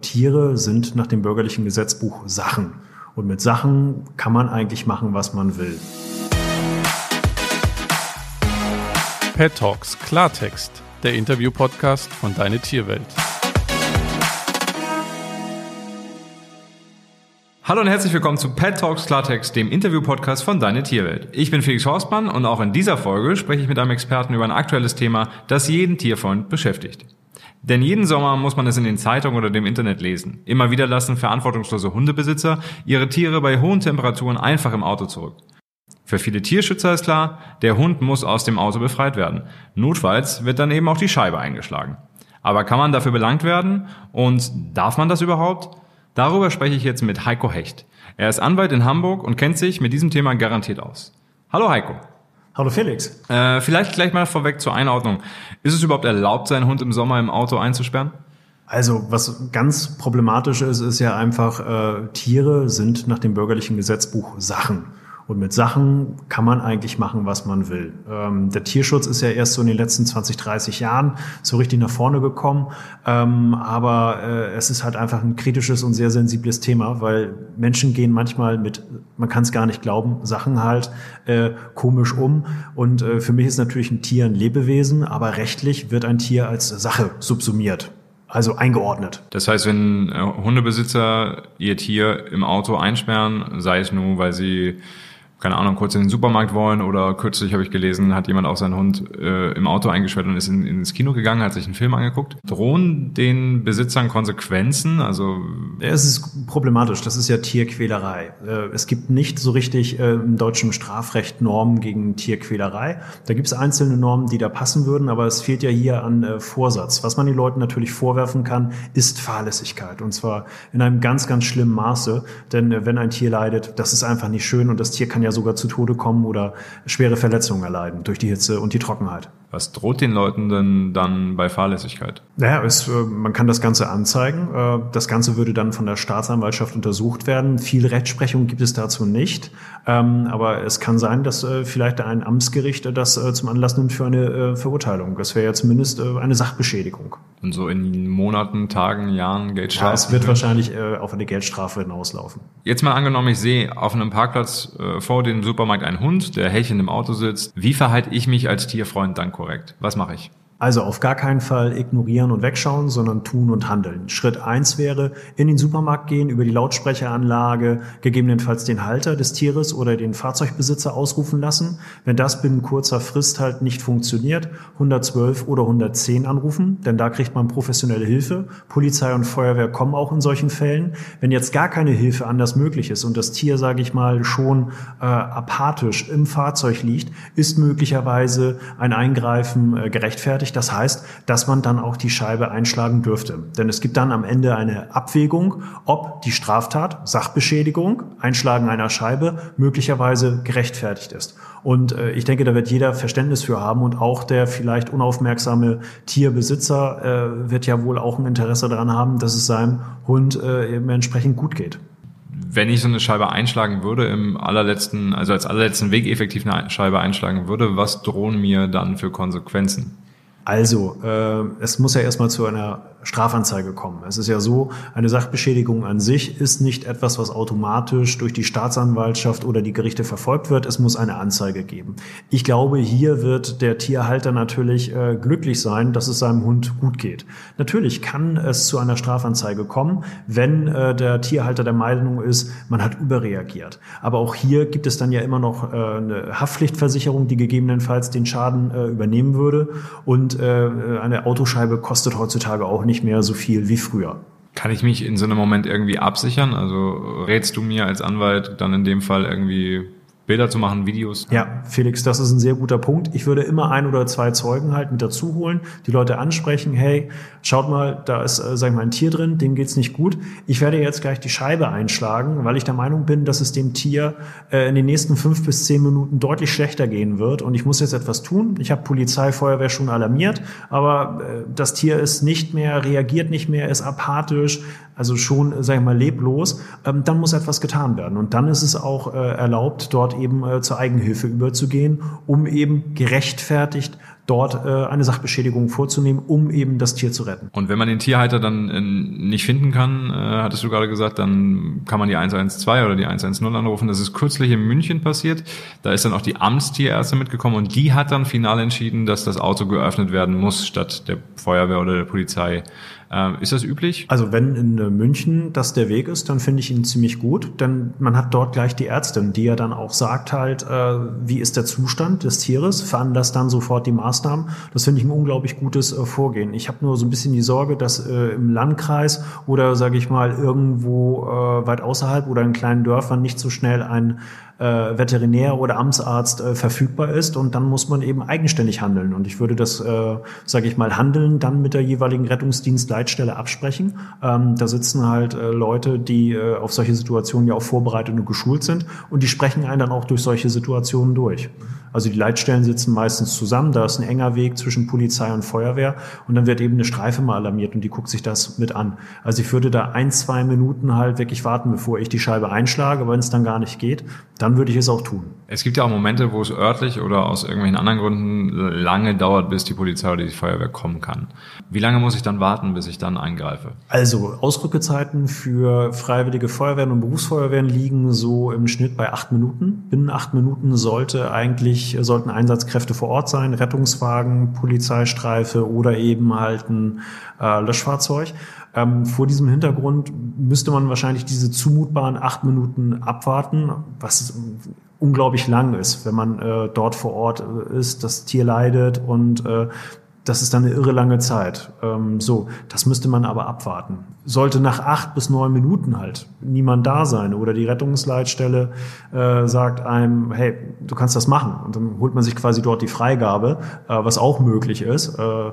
Tiere sind nach dem bürgerlichen Gesetzbuch Sachen. Und mit Sachen kann man eigentlich machen, was man will. Pet Talks Klartext, der Interview-Podcast von Deine Tierwelt. Hallo und herzlich willkommen zu Pet Talks Klartext, dem Interview-Podcast von Deine Tierwelt. Ich bin Felix Horstmann und auch in dieser Folge spreche ich mit einem Experten über ein aktuelles Thema, das jeden Tierfreund beschäftigt. Denn jeden Sommer muss man es in den Zeitungen oder dem Internet lesen. Immer wieder lassen verantwortungslose Hundebesitzer ihre Tiere bei hohen Temperaturen einfach im Auto zurück. Für viele Tierschützer ist klar, der Hund muss aus dem Auto befreit werden. Notfalls wird dann eben auch die Scheibe eingeschlagen. Aber kann man dafür belangt werden? Und darf man das überhaupt? Darüber spreche ich jetzt mit Heiko Hecht. Er ist Anwalt in Hamburg und kennt sich mit diesem Thema garantiert aus. Hallo Heiko. Hallo Felix. Äh, vielleicht gleich mal vorweg zur Einordnung. Ist es überhaupt erlaubt, seinen Hund im Sommer im Auto einzusperren? Also was ganz problematisch ist, ist ja einfach, äh, Tiere sind nach dem bürgerlichen Gesetzbuch Sachen. Und mit Sachen kann man eigentlich machen, was man will. Ähm, der Tierschutz ist ja erst so in den letzten 20, 30 Jahren so richtig nach vorne gekommen. Ähm, aber äh, es ist halt einfach ein kritisches und sehr sensibles Thema, weil Menschen gehen manchmal mit, man kann es gar nicht glauben, Sachen halt äh, komisch um. Und äh, für mich ist natürlich ein Tier ein Lebewesen, aber rechtlich wird ein Tier als Sache subsumiert. Also eingeordnet. Das heißt, wenn äh, Hundebesitzer ihr Tier im Auto einsperren, sei es nur, weil sie keine Ahnung, kurz in den Supermarkt wollen oder kürzlich habe ich gelesen, hat jemand auch seinen Hund äh, im Auto eingesperrt und ist in, ins Kino gegangen, hat sich einen Film angeguckt. Drohen den Besitzern Konsequenzen? Also es ist problematisch. Das ist ja Tierquälerei. Äh, es gibt nicht so richtig äh, im deutschen Strafrecht Normen gegen Tierquälerei. Da gibt es einzelne Normen, die da passen würden, aber es fehlt ja hier an äh, Vorsatz. Was man den Leuten natürlich vorwerfen kann, ist Fahrlässigkeit und zwar in einem ganz, ganz schlimmen Maße. Denn äh, wenn ein Tier leidet, das ist einfach nicht schön und das Tier kann ja ja sogar zu Tode kommen oder schwere Verletzungen erleiden durch die Hitze und die Trockenheit. Was droht den Leuten denn dann bei Fahrlässigkeit? Naja, es, äh, man kann das Ganze anzeigen. Äh, das Ganze würde dann von der Staatsanwaltschaft untersucht werden. Viel Rechtsprechung gibt es dazu nicht. Ähm, aber es kann sein, dass äh, vielleicht ein Amtsgericht das zum Anlass nimmt für eine Verurteilung. Das wäre ja zumindest eine Sachbeschädigung. Und so in Monaten, Tagen, Jahren Geldstrafe? Ja, es wird wahrscheinlich auf eine Geldstrafe hinauslaufen. Jetzt mal angenommen, ich sehe auf einem Parkplatz vor dem Supermarkt einen Hund, der hechelnd im Auto sitzt. Wie verhalte ich mich als Tierfreund dann korrekt? Was mache ich? Also auf gar keinen Fall ignorieren und wegschauen, sondern tun und handeln. Schritt eins wäre, in den Supermarkt gehen, über die Lautsprecheranlage, gegebenenfalls den Halter des Tieres oder den Fahrzeugbesitzer ausrufen lassen. Wenn das binnen kurzer Frist halt nicht funktioniert, 112 oder 110 anrufen, denn da kriegt man professionelle Hilfe. Polizei und Feuerwehr kommen auch in solchen Fällen. Wenn jetzt gar keine Hilfe anders möglich ist und das Tier, sage ich mal, schon äh, apathisch im Fahrzeug liegt, ist möglicherweise ein Eingreifen äh, gerechtfertigt gerechtfertigt. Das heißt, dass man dann auch die Scheibe einschlagen dürfte. Denn es gibt dann am Ende eine Abwägung, ob die Straftat, Sachbeschädigung, Einschlagen einer Scheibe möglicherweise gerechtfertigt ist. Und äh, ich denke, da wird jeder Verständnis für haben und auch der vielleicht unaufmerksame Tierbesitzer äh, wird ja wohl auch ein Interesse daran haben, dass es seinem Hund äh, eben entsprechend gut geht wenn ich so eine Scheibe einschlagen würde, im allerletzten, also als allerletzten Weg effektiv eine Scheibe einschlagen würde, was drohen mir dann für Konsequenzen? Also, äh, es muss ja erstmal zu einer Strafanzeige kommen. Es ist ja so, eine Sachbeschädigung an sich ist nicht etwas, was automatisch durch die Staatsanwaltschaft oder die Gerichte verfolgt wird. Es muss eine Anzeige geben. Ich glaube, hier wird der Tierhalter natürlich äh, glücklich sein, dass es seinem Hund gut geht. Natürlich kann es zu einer Strafanzeige kommen, wenn äh, der Tierhalter der Meinung ist, man hat überreagiert. Aber auch hier gibt es dann ja immer noch äh, eine Haftpflichtversicherung, die gegebenenfalls den Schaden äh, übernehmen würde. Und äh, eine Autoscheibe kostet heutzutage auch nicht mehr so viel wie früher. Kann ich mich in so einem Moment irgendwie absichern? Also rätst du mir als Anwalt dann in dem Fall irgendwie Bilder zu machen, Videos. Ja, Felix, das ist ein sehr guter Punkt. Ich würde immer ein oder zwei Zeugen halt mit dazu holen, die Leute ansprechen, hey, schaut mal, da ist, äh, sag ich mal, ein Tier drin, dem geht's nicht gut. Ich werde jetzt gleich die Scheibe einschlagen, weil ich der Meinung bin, dass es dem Tier äh, in den nächsten fünf bis zehn Minuten deutlich schlechter gehen wird und ich muss jetzt etwas tun. Ich habe Polizei, Feuerwehr schon alarmiert, aber äh, das Tier ist nicht mehr, reagiert nicht mehr, ist apathisch, also schon, sag ich mal, leblos. Ähm, dann muss etwas getan werden und dann ist es auch äh, erlaubt, dort eben äh, zur Eigenhilfe überzugehen, um eben gerechtfertigt dort äh, eine Sachbeschädigung vorzunehmen, um eben das Tier zu retten. Und wenn man den Tierhalter dann äh, nicht finden kann, äh, hattest du gerade gesagt, dann kann man die 112 oder die 110 anrufen. Das ist kürzlich in München passiert. Da ist dann auch die Amtstierärzte mitgekommen und die hat dann final entschieden, dass das Auto geöffnet werden muss statt der Feuerwehr oder der Polizei. Ähm, ist das üblich? Also wenn in äh, München das der Weg ist, dann finde ich ihn ziemlich gut, denn man hat dort gleich die Ärztin, die ja dann auch sagt halt, äh, wie ist der Zustand des Tieres, veranlasst dann sofort die Maßnahmen. Das finde ich ein unglaublich gutes äh, Vorgehen. Ich habe nur so ein bisschen die Sorge, dass äh, im Landkreis oder sage ich mal irgendwo äh, weit außerhalb oder in kleinen Dörfern nicht so schnell ein Veterinär oder Amtsarzt äh, verfügbar ist und dann muss man eben eigenständig handeln. Und ich würde das, äh, sage ich mal, Handeln dann mit der jeweiligen Rettungsdienstleitstelle absprechen. Ähm, da sitzen halt äh, Leute, die äh, auf solche Situationen ja auch vorbereitet und geschult sind und die sprechen einen dann auch durch solche Situationen durch. Also die Leitstellen sitzen meistens zusammen, da ist ein enger Weg zwischen Polizei und Feuerwehr und dann wird eben eine Streife mal alarmiert und die guckt sich das mit an. Also ich würde da ein, zwei Minuten halt wirklich warten, bevor ich die Scheibe einschlage, wenn es dann gar nicht geht, dann würde ich es auch tun. Es gibt ja auch Momente, wo es örtlich oder aus irgendwelchen anderen Gründen lange dauert, bis die Polizei oder die Feuerwehr kommen kann. Wie lange muss ich dann warten, bis ich dann eingreife? Also Ausrückezeiten für freiwillige Feuerwehren und Berufsfeuerwehren liegen so im Schnitt bei acht Minuten. Binnen acht Minuten sollte eigentlich sollten Einsatzkräfte vor Ort sein, Rettungswagen, Polizeistreife oder eben halt ein äh, Löschfahrzeug. Ähm, vor diesem Hintergrund müsste man wahrscheinlich diese zumutbaren acht Minuten abwarten, was unglaublich lang ist, wenn man äh, dort vor Ort äh, ist, das Tier leidet und äh, das ist dann eine irre lange Zeit. Ähm, so, das müsste man aber abwarten. Sollte nach acht bis neun Minuten halt niemand da sein oder die Rettungsleitstelle äh, sagt einem, hey, du kannst das machen. Und dann holt man sich quasi dort die Freigabe, äh, was auch möglich ist. Äh,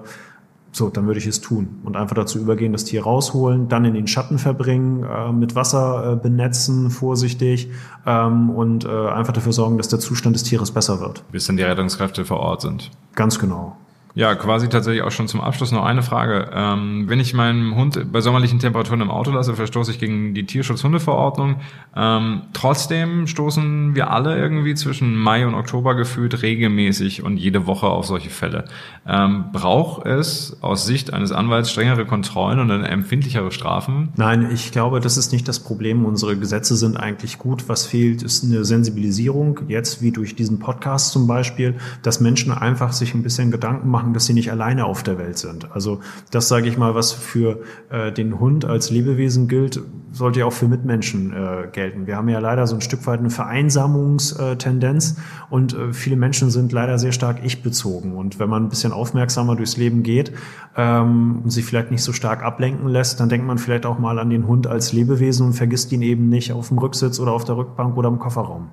so, dann würde ich es tun und einfach dazu übergehen, das Tier rausholen, dann in den Schatten verbringen, äh, mit Wasser äh, benetzen, vorsichtig ähm, und äh, einfach dafür sorgen, dass der Zustand des Tieres besser wird. Bis dann die Rettungskräfte vor Ort sind. Ganz genau. Ja, quasi tatsächlich auch schon zum Abschluss noch eine Frage. Ähm, wenn ich meinen Hund bei sommerlichen Temperaturen im Auto lasse, verstoße ich gegen die Tierschutzhundeverordnung. Ähm, trotzdem stoßen wir alle irgendwie zwischen Mai und Oktober gefühlt regelmäßig und jede Woche auf solche Fälle. Ähm, braucht es aus Sicht eines Anwalts strengere Kontrollen und empfindlichere Strafen? Nein, ich glaube, das ist nicht das Problem. Unsere Gesetze sind eigentlich gut. Was fehlt, ist eine Sensibilisierung, jetzt wie durch diesen Podcast zum Beispiel, dass Menschen einfach sich ein bisschen Gedanken machen, machen, dass sie nicht alleine auf der Welt sind. Also das sage ich mal, was für äh, den Hund als Lebewesen gilt, sollte ja auch für Mitmenschen äh, gelten. Wir haben ja leider so ein Stück weit eine Vereinsamungstendenz und äh, viele Menschen sind leider sehr stark ich-bezogen. Und wenn man ein bisschen aufmerksamer durchs Leben geht ähm, und sich vielleicht nicht so stark ablenken lässt, dann denkt man vielleicht auch mal an den Hund als Lebewesen und vergisst ihn eben nicht auf dem Rücksitz oder auf der Rückbank oder im Kofferraum.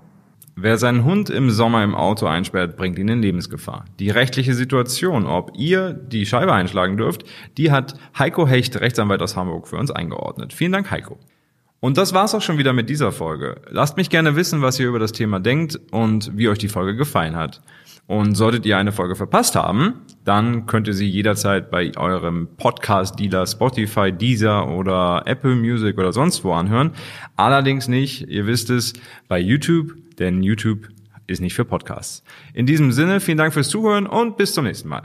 Wer seinen Hund im Sommer im Auto einsperrt, bringt ihn in Lebensgefahr. Die rechtliche Situation, ob ihr die Scheibe einschlagen dürft, die hat Heiko Hecht, Rechtsanwalt aus Hamburg, für uns eingeordnet. Vielen Dank, Heiko. Und das war's auch schon wieder mit dieser Folge. Lasst mich gerne wissen, was ihr über das Thema denkt und wie euch die Folge gefallen hat. Und solltet ihr eine Folge verpasst haben, dann könnt ihr sie jederzeit bei eurem Podcast-Dealer Spotify, Deezer oder Apple Music oder sonst wo anhören. Allerdings nicht, ihr wisst es, bei YouTube denn YouTube ist nicht für Podcasts. In diesem Sinne, vielen Dank fürs Zuhören und bis zum nächsten Mal.